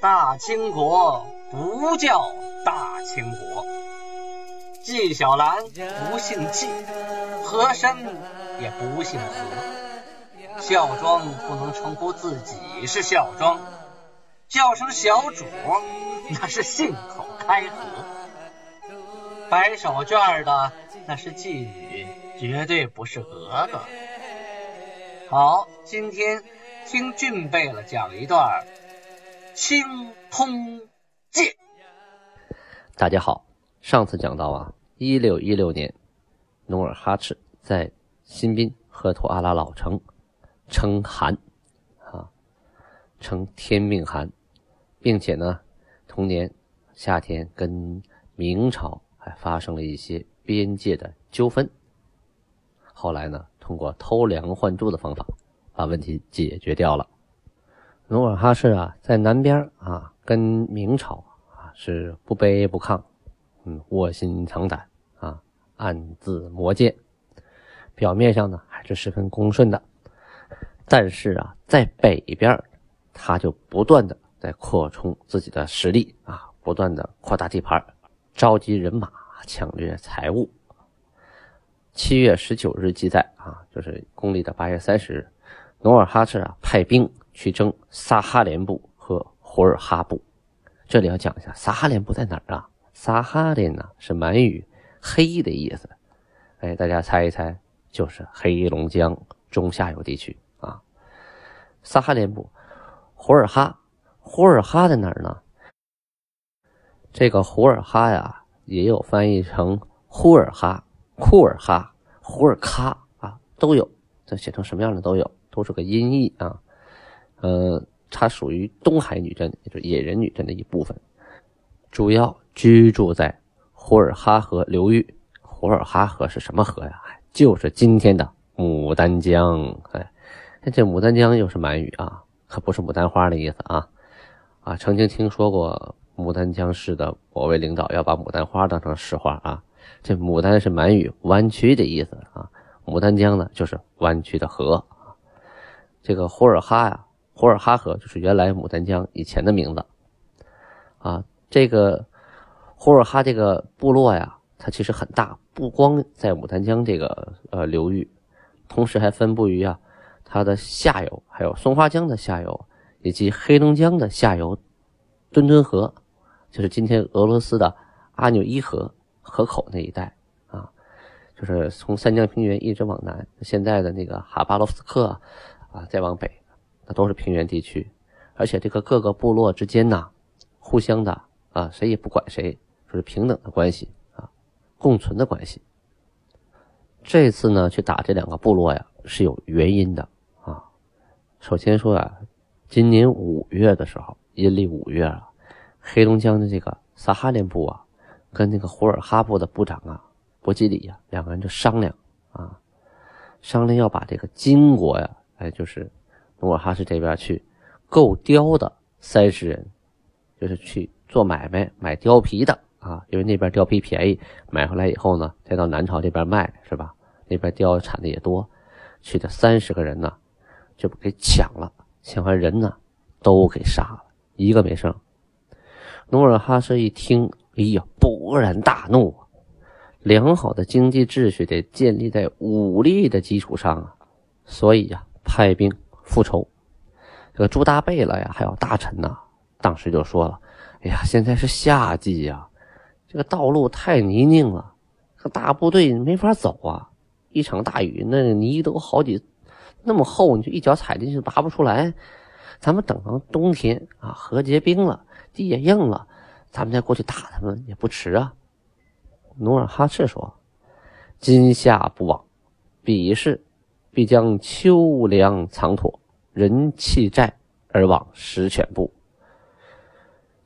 大清国不叫大清国。纪晓岚不姓纪，和珅也不姓和。孝庄不能称呼自己是孝庄，叫声小主那是信口开河。摆手绢的那是妓女，绝对不是格格。好，今天听俊贝勒讲一段《清通鉴》。大家好，上次讲到啊，一六一六年，努尔哈赤在新宾赫图阿拉老城称汗，啊，称天命汗，并且呢，同年夏天跟明朝。还发生了一些边界的纠纷，后来呢，通过偷梁换柱的方法把问题解决掉了。努尔哈赤啊，在南边啊，跟明朝啊是不卑不亢，嗯，卧薪尝胆啊，暗自磨剑，表面上呢还是十分恭顺的。但是啊，在北边，他就不断的在扩充自己的实力啊，不断的扩大地盘。召集人马抢掠财物。七月十九日记载啊，就是公历的八月三十日，努尔哈赤啊派兵去征撒哈连部和胡尔哈部。这里要讲一下撒哈连部在哪儿啊？撒哈连呢是满语“黑”的意思。哎，大家猜一猜，就是黑龙江中下游地区啊。撒哈连部，胡尔哈，胡尔哈在哪儿呢？这个胡尔哈呀，也有翻译成呼尔哈、库尔哈、胡尔喀啊，都有。这写成什么样的都有，都是个音译啊。呃，它属于东海女真，也就是野人女真的一部分，主要居住在呼尔哈河流域。呼尔哈河是什么河呀？就是今天的牡丹江。哎，这牡丹江又是满语啊，可不是牡丹花的意思啊。啊，曾经听说过。牡丹江市的某位领导要把牡丹花当成市花啊！这牡丹是满语“弯曲”的意思啊，牡丹江呢就是弯曲的河。这个呼尔哈呀，呼尔哈河就是原来牡丹江以前的名字啊。这个呼尔哈这个部落呀，它其实很大，不光在牡丹江这个呃流域，同时还分布于啊它的下游，还有松花江的下游，以及黑龙江的下游，墩墩河。就是今天俄罗斯的阿纽伊河河口那一带啊，就是从三江平原一直往南，现在的那个哈巴罗夫斯克啊，再往北，都是平原地区，而且这个各个部落之间呢，互相的啊，谁也不管谁，就是平等的关系啊，共存的关系。这次呢，去打这两个部落呀，是有原因的啊。首先说啊，今年五月的时候，阴历五月啊。黑龙江的这个撒哈连部啊，跟那个呼尔哈部的部长啊，博吉里呀，两个人就商量啊，商量要把这个金国呀，哎，就是努尔哈赤这边去购貂的三十人，就是去做买卖买貂皮的啊，因为那边貂皮便宜，买回来以后呢，再到南朝这边卖，是吧？那边貂产的也多，去的三十个人呢，就给抢了，抢完人呢，都给杀了，一个没剩。努尔哈赤一听，哎呀，勃然大怒啊！良好的经济秩序得建立在武力的基础上啊，所以呀，派兵复仇。这个朱大贝勒呀，还有大臣呐，当时就说了：“哎呀，现在是夏季呀，这个道路太泥泞了，这大部队没法走啊！一场大雨，那泥都好几那么厚，你就一脚踩进去拔不出来。咱们等到冬天啊，河结冰了。”地也硬了，咱们再过去打他们也不迟啊。努尔哈赤说：“今夏不往，彼时必将秋粮藏妥，人弃寨而往石犬部。”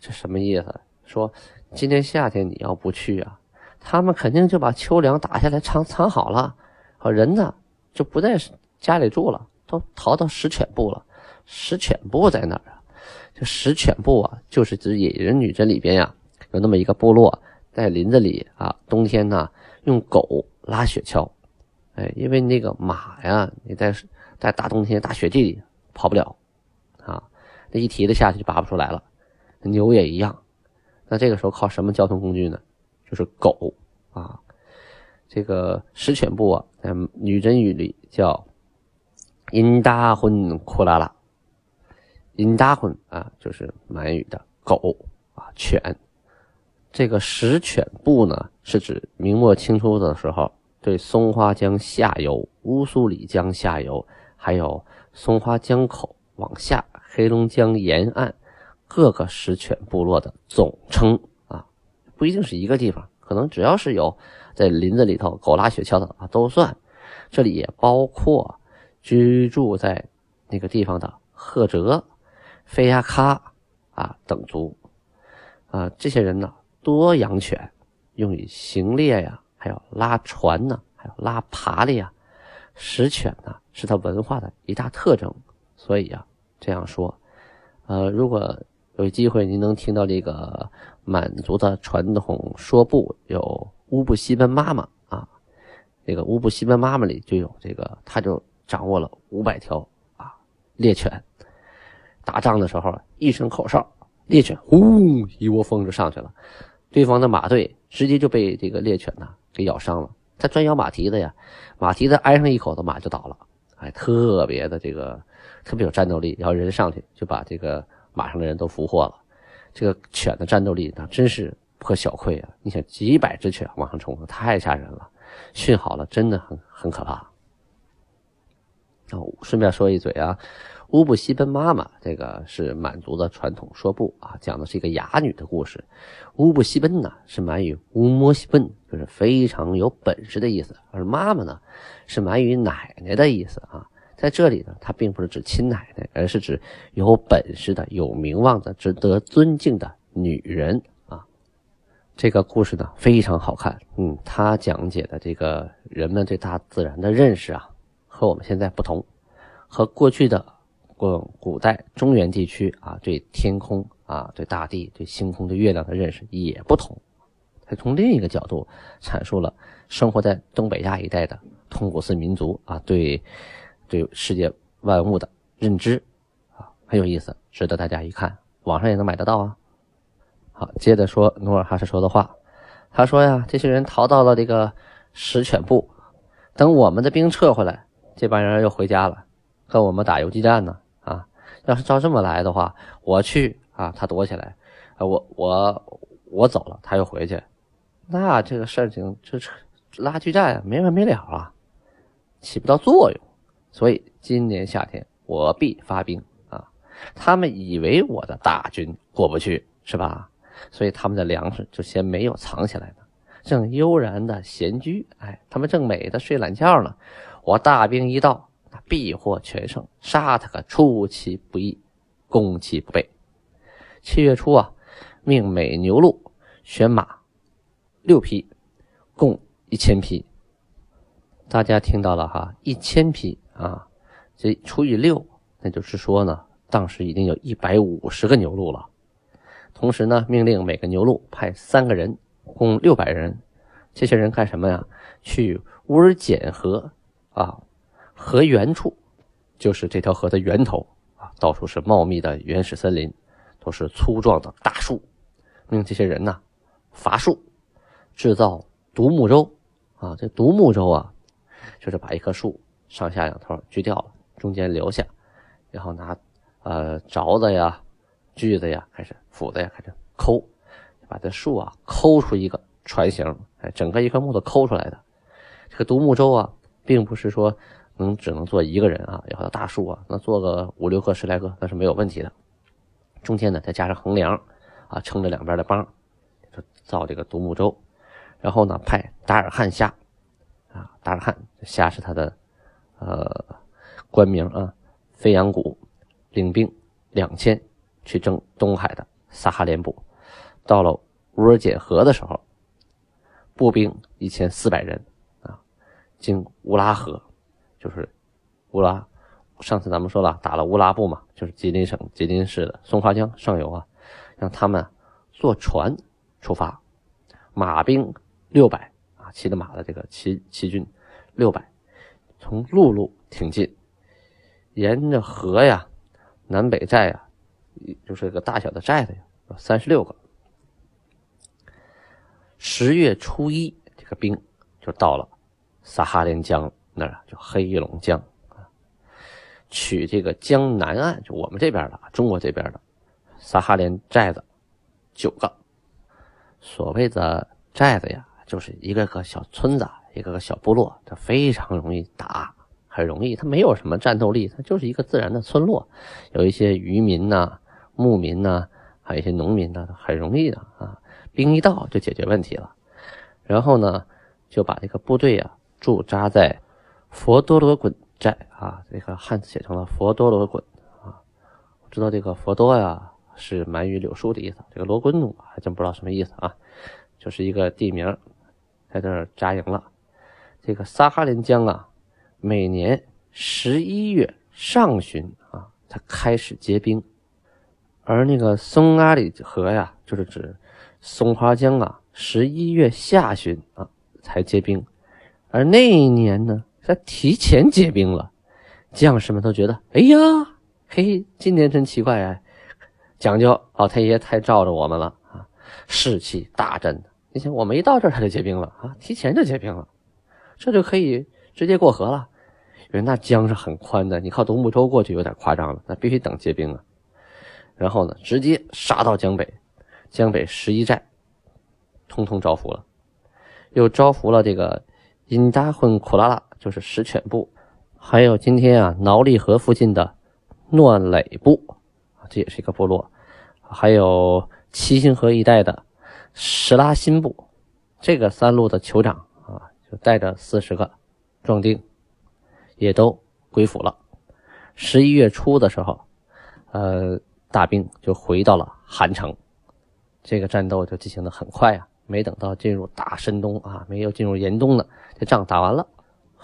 这什么意思？说今年夏天你要不去啊，他们肯定就把秋粮打下来藏藏好了，好人呢就不在家里住了，都逃到石犬部了。石犬部在哪儿啊？这石犬部啊，就是指野人女真里边呀，有那么一个部落，在林子里啊，冬天呢用狗拉雪橇，哎，因为那个马呀，你在在大冬天大雪地里跑不了啊，那一蹄子下去就拔不出来了，牛也一样。那这个时候靠什么交通工具呢？就是狗啊。这个石犬部啊，在女真语里叫“因达混库拉拉”，“因达混”啊，就是满语的狗啊，犬。这个石犬部呢，是指明末清初的时候，对松花江下游、乌苏里江下游，还有松花江口往下黑龙江沿岸各个石犬部落的总称啊，不一定是一个地方，可能只要是有。在林子里头狗拉雪橇的啊都算，这里也包括居住在那个地方的赫哲、菲亚喀啊等族啊，这些人呢多养犬，用于行猎呀，还有拉船呢，还有拉爬犁呀。食犬呢是他文化的一大特征，所以啊这样说，呃，如果有机会您能听到这个满族的传统说不有。乌布西奔妈妈啊，这个乌布西奔妈妈里就有这个，他就掌握了五百条啊猎犬。打仗的时候，一声口哨，猎犬呼一窝蜂就上去了，对方的马队直接就被这个猎犬呢给咬伤了。他专咬马蹄子呀，马蹄子挨上一口子，马就倒了。哎，特别的这个特别有战斗力，然后人上去就把这个马上的人都俘获了。这个犬的战斗力那真是。不可小窥啊！你想几百只犬往上冲，太吓人了。训好了，真的很很可怕。那哦，顺便说一嘴啊，乌布西奔妈妈这个是满族的传统说部啊，讲的是一个哑女的故事。乌布西奔呢是满语乌摩西奔，就是非常有本事的意思。而妈妈呢是满语奶奶的意思啊，在这里呢，它并不是指亲奶奶，而是指有本事的、有名望的、值得尊敬的女人啊。这个故事呢非常好看，嗯，他讲解的这个人们对大自然的认识啊，和我们现在不同，和过去的古古代中原地区啊对天空啊、对大地、对星空、对月亮的认识也不同。他从另一个角度阐述了生活在东北亚一带的通古斯民族啊对对世界万物的认知啊很有意思，值得大家一看。网上也能买得到啊。好，接着说努尔哈赤说的话。他说呀，这些人逃到了这个石犬部，等我们的兵撤回来，这帮人又回家了，跟我们打游击战呢。要是照这么来的话，我去啊，他躲起来；啊我我我走了，他又回去，那这个事情这拉锯战没完没了啊，起不到作用。所以今年夏天我必发兵啊。他们以为我的大军过不去，是吧？所以他们的粮食就先没有藏起来呢，正悠然的闲居。哎，他们正美的睡懒觉呢。我大兵一到，必获全胜，杀他个出其不意，攻其不备。七月初啊，命每牛鹿选马六匹，共一千匹。大家听到了哈，一千匹啊，这除以六，那就是说呢，当时已经有一百五十个牛鹿了。同时呢，命令每个牛鹿派三个人，共六百人。这些人干什么呀？去乌尔简河啊，河源处，就是这条河的源头啊，到处是茂密的原始森林，都是粗壮的大树。命这些人呢，伐树，制造独木舟啊。这独木舟啊，就是把一棵树上下两头锯掉了，中间留下，然后拿呃凿子呀。锯子呀，还是斧子呀，开始抠，把这树啊抠出一个船形，哎，整个一块木头抠出来的。这个独木舟啊，并不是说能只能坐一个人啊，要到大树啊，那坐个五六个、十来个那是没有问题的。中间呢再加上横梁啊，撑着两边的帮，造这个独木舟。然后呢，派达尔汉虾啊，达尔汉虾是他的呃官名啊，飞扬谷领兵两千。去征东海的萨哈连部，到了乌尔简河的时候，步兵一千四百人啊，经乌拉河，就是乌拉。上次咱们说了，打了乌拉布嘛，就是吉林省吉林市的松花江上游啊，让他们坐船出发，马兵六百啊，骑着马的这个骑骑军六百，从陆路挺进，沿着河呀，南北寨呀。就是个大小的寨子呀，有三十六个。十月初一，这个兵就到了撒哈连江那儿，就黑龙江啊，取这个江南岸，就我们这边的中国这边的撒哈连寨子九个。所谓的寨子呀，就是一个个小村子，一个个小部落，它非常容易打，很容易，它没有什么战斗力，它就是一个自然的村落，有一些渔民呐、牧民呐，还有一些农民呐，很容易的啊。兵一到就解决问题了，然后呢，就把这个部队啊驻扎在佛多罗滚寨啊，这个汉字写成了佛多罗滚啊。我知道这个佛多呀是满语柳树的意思，这个罗滚努还真不知道什么意思啊，就是一个地名，在这儿扎营了。这个撒哈林江啊，每年十一月上旬啊，才开始结冰，而那个松阿里河呀，就是指。松花江啊，十一月下旬啊才结冰，而那一年呢，他提前结冰了。将士们都觉得，哎呀，嘿，今年真奇怪啊，讲究老天爷太罩着我们了啊，士气大振。你想，我们一到这儿，它就结冰了啊，提前就结冰了，这就可以直接过河了。因为那江是很宽的，你靠独木舟过去有点夸张了，那必须等结冰了。然后呢，直接杀到江北。江北十一寨，通通招服了，又招服了这个因达混库拉拉，就是石犬部，还有今天啊挠力河附近的诺垒部，这也是一个部落，还有七星河一带的石拉辛部，这个三路的酋长啊，就带着四十个壮丁，也都归附了。十一月初的时候，呃，大兵就回到了韩城。这个战斗就进行的很快啊，没等到进入大深冬啊，没有进入严冬呢，这仗打完了。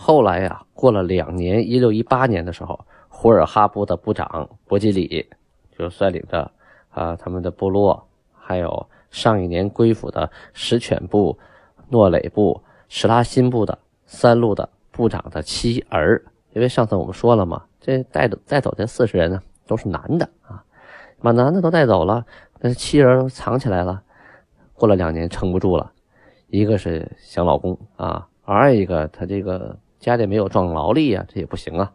后来呀，过了两年，一六一八年的时候，胡尔哈部的部长博吉里就率领着啊他们的部落，还有上一年归附的石犬部、诺垒部、史拉辛部的三路的部长的妻儿，因为上次我们说了嘛，这带走带走这四十人呢，都是男的啊，把男的都带走了。那妻儿都藏起来了，过了两年撑不住了，一个是想老公啊，二一个他这个家里没有壮劳力啊，这也不行啊。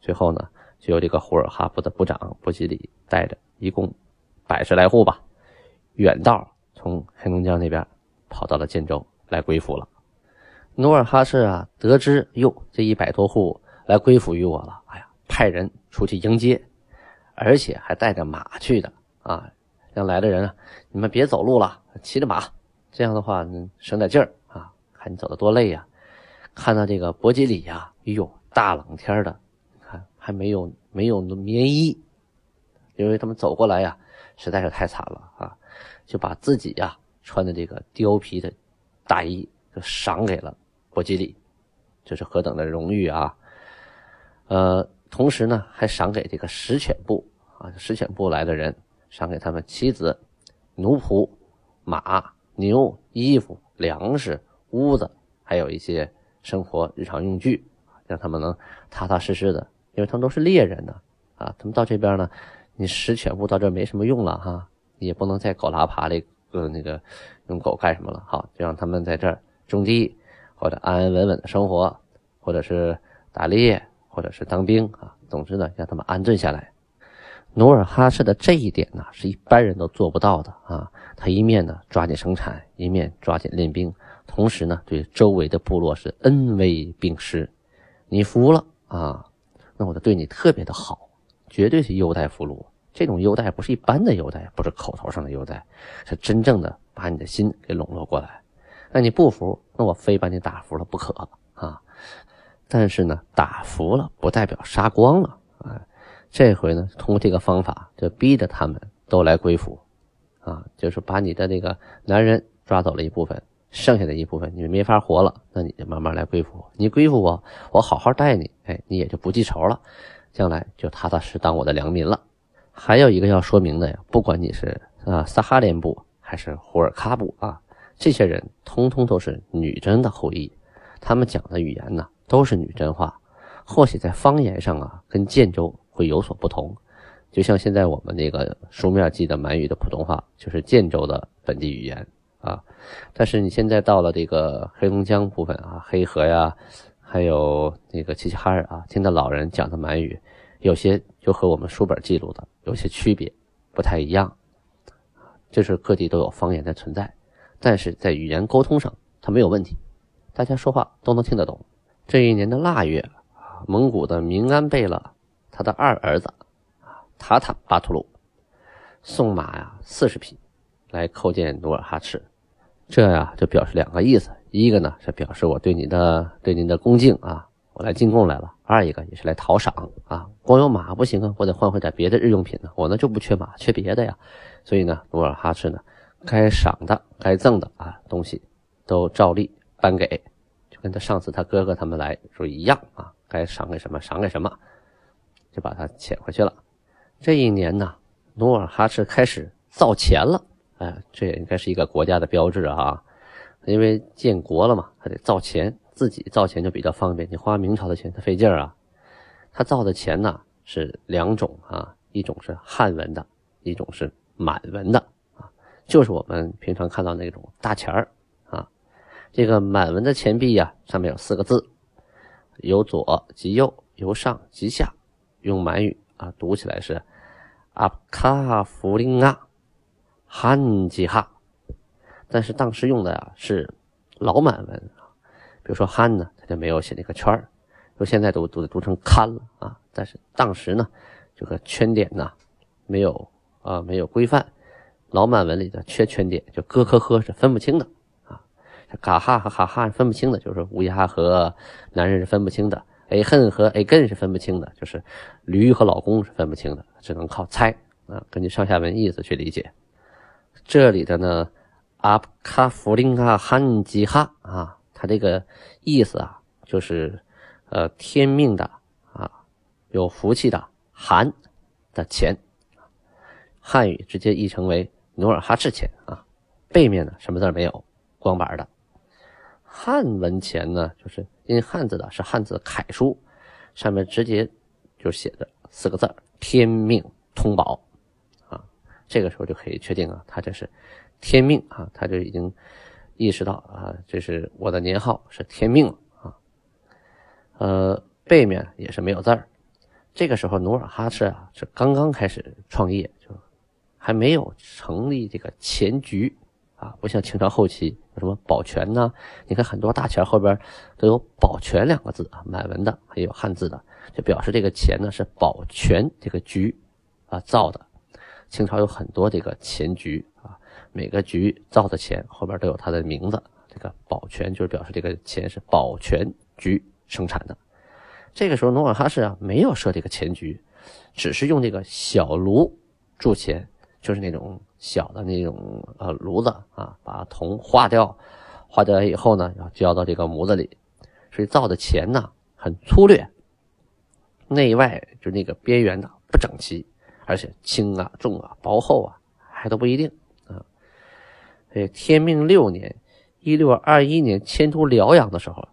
最后呢，就由这个胡尔哈部的部长布吉里带着一共百十来户吧，远道从黑龙江那边跑到了建州来归附了。努尔哈赤啊，得知哟这一百多户来归附于我了，哎呀，派人出去迎接，而且还带着马去的啊。让来的人啊，你们别走路了，骑着马，这样的话省点劲儿啊。看你走的多累呀！看到这个伯吉里呀，哎呦，大冷天的，看还没有没有棉衣，因为他们走过来呀，实在是太惨了啊，就把自己呀穿的这个貂皮的大衣就赏给了伯吉里，这是何等的荣誉啊！呃，同时呢，还赏给这个石犬部啊，石犬部来的人。赏给他们妻子、奴仆、马、牛、衣服、粮食、屋子，还有一些生活日常用具，让他们能踏踏实实的。因为他们都是猎人呢，啊，他们到这边呢，你食犬部到这没什么用了哈，也不能再狗拉爬的，呃，那个用狗干什么了？好，就让他们在这儿种地，或者安安稳稳的生活，或者是打猎，或者是当兵啊。总之呢，让他们安顿下来。努尔哈赤的这一点呢，是一般人都做不到的啊！他一面呢抓紧生产，一面抓紧练兵，同时呢对周围的部落是恩威并施。你服了啊，那我就对你特别的好，绝对是优待俘虏。这种优待不是一般的优待，不是口头上的优待，是真正的把你的心给笼络过来。那你不服，那我非把你打服了不可啊！但是呢，打服了不代表杀光了啊。这回呢，通过这个方法，就逼着他们都来归附，啊，就是把你的那个男人抓走了一部分，剩下的一部分你没法活了，那你就慢慢来归附我。你归附我，我好好待你，哎，你也就不记仇了，将来就踏踏实当我的良民了。还有一个要说明的呀，不管你是啊撒哈连部还是胡尔喀部啊，这些人通通都是女真的后裔，他们讲的语言呢都是女真话，或许在方言上啊跟建州。会有所不同，就像现在我们那个书面记的满语的普通话，就是建州的本地语言啊。但是你现在到了这个黑龙江部分啊，黑河呀，还有那个齐齐哈尔啊，听到老人讲的满语，有些就和我们书本记录的有些区别，不太一样。这是各地都有方言的存在，但是在语言沟通上，它没有问题，大家说话都能听得懂。这一年的腊月啊，蒙古的明安贝勒他的二儿子塔塔巴图鲁送马呀四十匹来叩见努尔哈赤，这呀就表示两个意思：一个呢是表示我对你的对您的恭敬啊，我来进贡来了；二一个也是来讨赏啊，光有马不行啊，我得换回点别的日用品呢。我呢就不缺马，缺别的呀。所以呢，努尔哈赤呢，该赏的、该赠的啊东西，都照例颁给，就跟他上次他哥哥他们来说一样啊，该赏给什么赏给什么，就把他遣回去了。这一年呢，努尔哈赤开始造钱了，哎，这也应该是一个国家的标志啊，因为建国了嘛，他得造钱，自己造钱就比较方便。你花明朝的钱，他费劲儿啊。他造的钱呢是两种啊，一种是汉文的，一种是。满文的啊，就是我们平常看到那种大钱儿啊。这个满文的钱币呀，上面有四个字，由左及右，由上及下，用满语啊读起来是阿卡弗林啊汉吉哈。但是当时用的呀是老满文啊，比如说汉呢，它就没有写那个圈儿，说现在都都得读成堪了啊。但是当时呢，这个圈点呢没有。啊，没有规范，老满文里的缺圈点，就咯呵呵是分不清的啊。这“嘎哈和哈哈是分不清的，就是乌鸦和男人是分不清的。哎恨和哎更是分不清的，就是驴和老公是分不清的，只能靠猜啊，根据上下文意思去理解。这里的呢，阿卡弗林哈汉吉哈啊，它这个意思啊，就是呃天命的啊，有福气的寒的钱。汉语直接译成为努尔哈赤钱啊，背面呢什么字没有，光板的。汉文钱呢，就是印汉字的，是汉字楷书，上面直接就写着四个字天命通宝”。这个时候就可以确定啊，他这是天命啊，他就已经意识到啊，这是我的年号是天命了啊。呃，背面也是没有字儿。这个时候努尔哈赤啊是刚刚开始创业就。还没有成立这个钱局啊，不像清朝后期有什么保全呢？你看很多大钱后边都有“保全”两个字啊，满文的还有汉字的，就表示这个钱呢是保全这个局啊造的。清朝有很多这个钱局啊，每个局造的钱后边都有它的名字。这个保全就是表示这个钱是保全局生产的。这个时候努尔哈赤啊没有设这个钱局，只是用这个小炉铸钱。就是那种小的那种呃炉子啊，把铜化掉，化掉以后呢，要浇到这个模子里，所以造的钱呢很粗略，内外就那个边缘的不整齐，而且轻啊、重啊、薄厚啊还都不一定啊。所以天命六年（一六二一年）迁都辽阳的时候，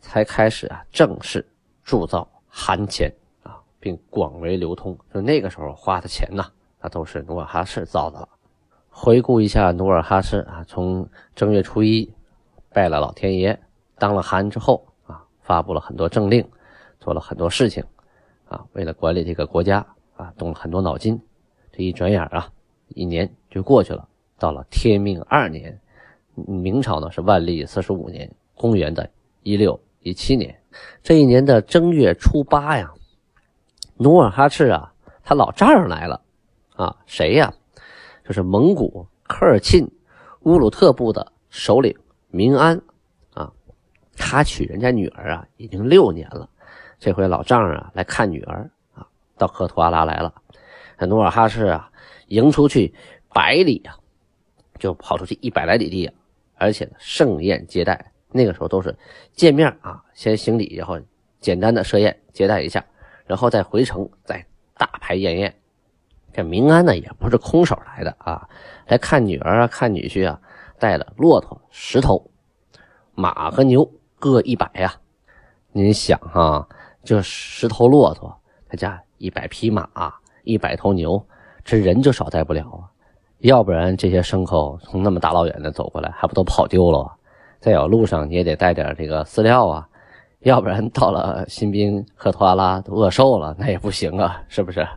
才开始啊正式铸造韩钱啊，并广为流通。就那个时候花的钱呢。那都是努尔哈赤造的了。回顾一下努尔哈赤啊，从正月初一拜了老天爷，当了汗之后啊，发布了很多政令，做了很多事情啊，为了管理这个国家啊，动了很多脑筋。这一转眼啊，一年就过去了。到了天命二年，明朝呢是万历四十五年，公元的一六一七年，这一年的正月初八呀，努尔哈赤啊，他老丈人来了。啊，谁呀？就是蒙古科尔沁乌鲁特部的首领明安啊。他娶人家女儿啊，已经六年了。这回老丈人啊来看女儿，到科图阿拉来了。努尔哈赤啊，迎出去百里啊，就跑出去一百来里地啊，而且盛宴接待。那个时候都是见面啊，先行礼，然后简单的设宴接待一下，然后再回城再大排宴宴。这明安呢也不是空手来的啊，来看女儿啊，看女婿啊，带了骆驼十头，马和牛各一百呀。您想哈，这十头骆驼，再加一百匹马，一百头牛，这人就少带不了啊。要不然这些牲口从那么大老远的走过来，还不都跑丢了？再有路上你也得带点这个饲料啊，要不然到了新兵赫图阿拉都饿瘦了，那也不行啊，是不是？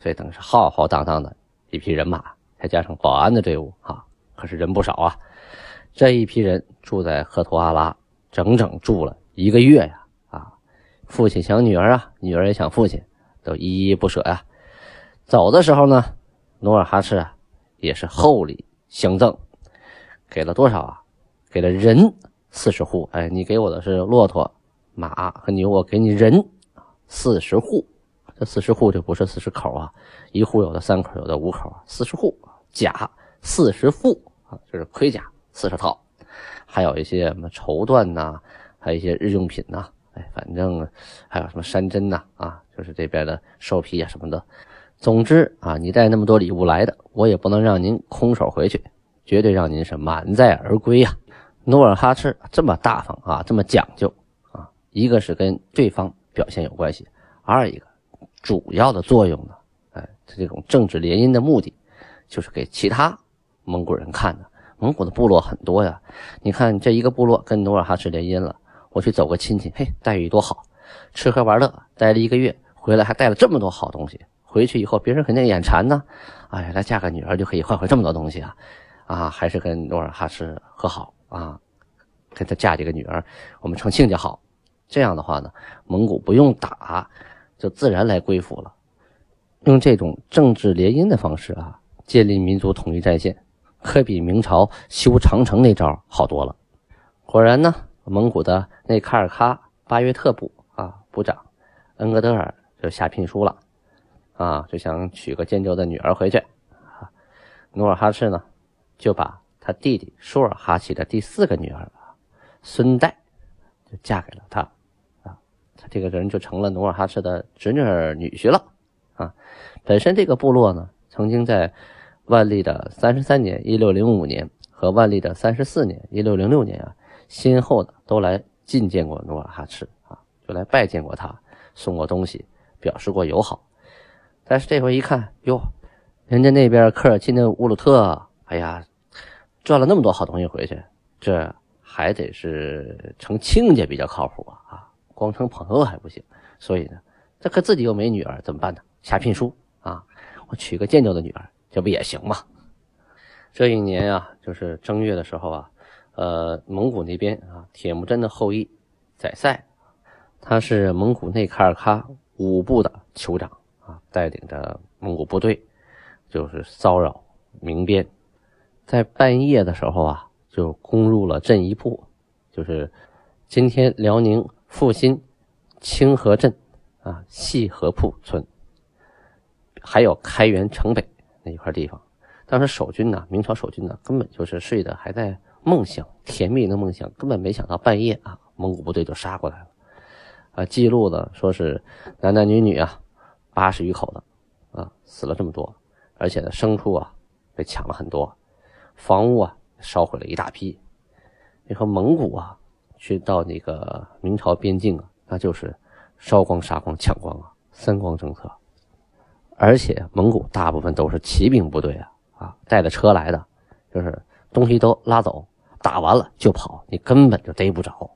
所以等于是浩浩荡荡的一批人马，再加上保安的队伍啊，可是人不少啊。这一批人住在赫图阿拉，整整住了一个月呀！父亲想女儿啊，女儿也想父亲，都依依不舍呀。走的时候呢，努尔哈赤啊，也是厚礼相赠，给了多少啊？给了人四十户。哎，你给我的是骆驼、马和牛，我给你人四十户。这四十户就不是四十口啊，一户有的三口，有的五口。四十户甲四十副啊，就是盔甲。四十套，还有一些什么绸缎呐，还有一些日用品呐，哎，反正还有什么山珍呐，啊，就是这边的兽皮啊什么的。总之啊，你带那么多礼物来的，我也不能让您空手回去，绝对让您是满载而归呀。努尔哈赤这么大方啊，这么讲究啊，一个是跟对方表现有关系，二一个主要的作用呢，哎，这种政治联姻的目的，就是给其他蒙古人看的。蒙古的部落很多呀，你看这一个部落跟努尔哈赤联姻了，我去走个亲戚，嘿，待遇多好，吃喝玩乐，待了一个月，回来还带了这么多好东西，回去以后别人肯定眼馋呢，哎呀，来嫁个女儿就可以换回这么多东西啊，啊，还是跟努尔哈赤和好啊，跟他嫁这个女儿，我们成亲家好，这样的话呢，蒙古不用打，就自然来归附了，用这种政治联姻的方式啊，建立民族统一战线。可比明朝修长城那招好多了。果然呢，蒙古的内卡尔喀巴约特部啊部长恩格德尔就下聘书了，啊，就想娶个建州的女儿回去。啊，努尔哈赤呢，就把他弟弟舒尔哈齐的第四个女儿孙代就嫁给了他，啊，他这个人就成了努尔哈赤的侄女儿女婿了。啊，本身这个部落呢，曾经在。万历的三十三年（一六零五年）和万历的三十四年（一六零六年）啊，先后的都来觐见过努尔哈赤啊，就来拜见过他，送过东西，表示过友好。但是这回一看，哟，人家那边科尔沁的乌鲁特，哎呀，赚了那么多好东西回去，这还得是成亲家比较靠谱啊！啊，光成朋友还不行。所以呢，这可自己又没女儿，怎么办呢？下聘书啊，我娶个建州的女儿。这不也行吗？这一年啊，就是正月的时候啊，呃，蒙古那边啊，铁木真的后裔宰塞，他是蒙古内卡尔喀五部的酋长啊，带领着蒙古部队，就是骚扰民边，在半夜的时候啊，就攻入了镇一铺，就是今天辽宁阜新清河镇啊细河铺村，还有开元城北。那一块地方，当时守军呢，明朝守军呢，根本就是睡的还在梦想，甜蜜的梦想，根本没想到半夜啊，蒙古部队就杀过来了。啊，记录的说是男男女女啊，八十余口的，啊，死了这么多，而且呢，牲畜啊被抢了很多，房屋啊烧毁了一大批。你说蒙古啊，去到那个明朝边境啊，那就是烧光、杀光、抢光啊，三光政策。而且蒙古大部分都是骑兵部队啊，啊，带着车来的，就是东西都拉走，打完了就跑，你根本就逮不着。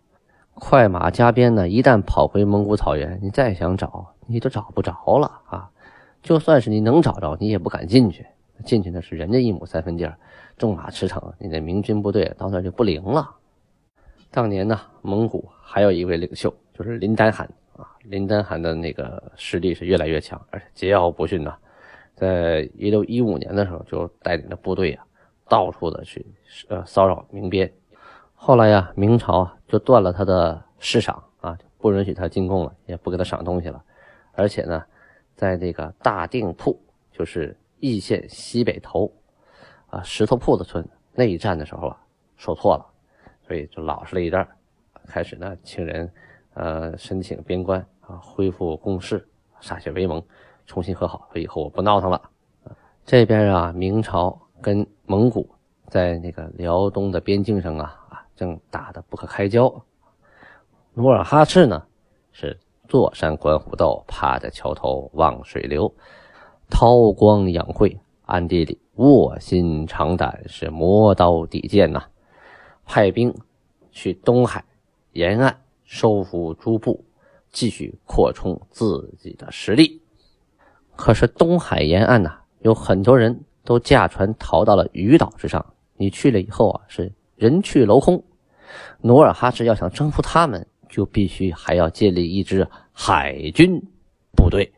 快马加鞭呢，一旦跑回蒙古草原，你再想找，你都找不着了啊！就算是你能找着，你也不敢进去，进去那是人家一亩三分地儿，纵马驰骋，你的明军部队到那就不灵了。当年呢，蒙古还有一位领袖，就是林丹汗。啊，林丹汗的那个实力是越来越强，而且桀骜不驯呐。在一六一五年的时候，就带领着部队啊，到处的去呃骚扰民边。后来呀，明朝就断了他的市赏啊，不允许他进贡了，也不给他赏东西了。而且呢，在这个大定铺，就是义县西北头啊石头铺子村那一战的时候啊，受挫了，所以就老实了一阵开始呢，请人。呃，申请边关啊，恢复共事，歃血为盟，重新和好。说以后我不闹腾了。这边啊，明朝跟蒙古在那个辽东的边境上啊啊，正打得不可开交。努尔哈赤呢，是坐山观虎斗，趴在桥头望水流。韬光养晦，暗地里卧薪尝胆，是磨刀抵剑呐。派兵去东海沿岸收复诸部，继续扩充自己的实力。可是东海沿岸呐，有很多人都驾船逃到了鱼岛之上。你去了以后啊，是人去楼空。努尔哈赤要想征服他们，就必须还要建立一支海军部队。